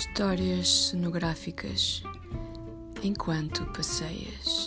Histórias cenográficas enquanto passeias.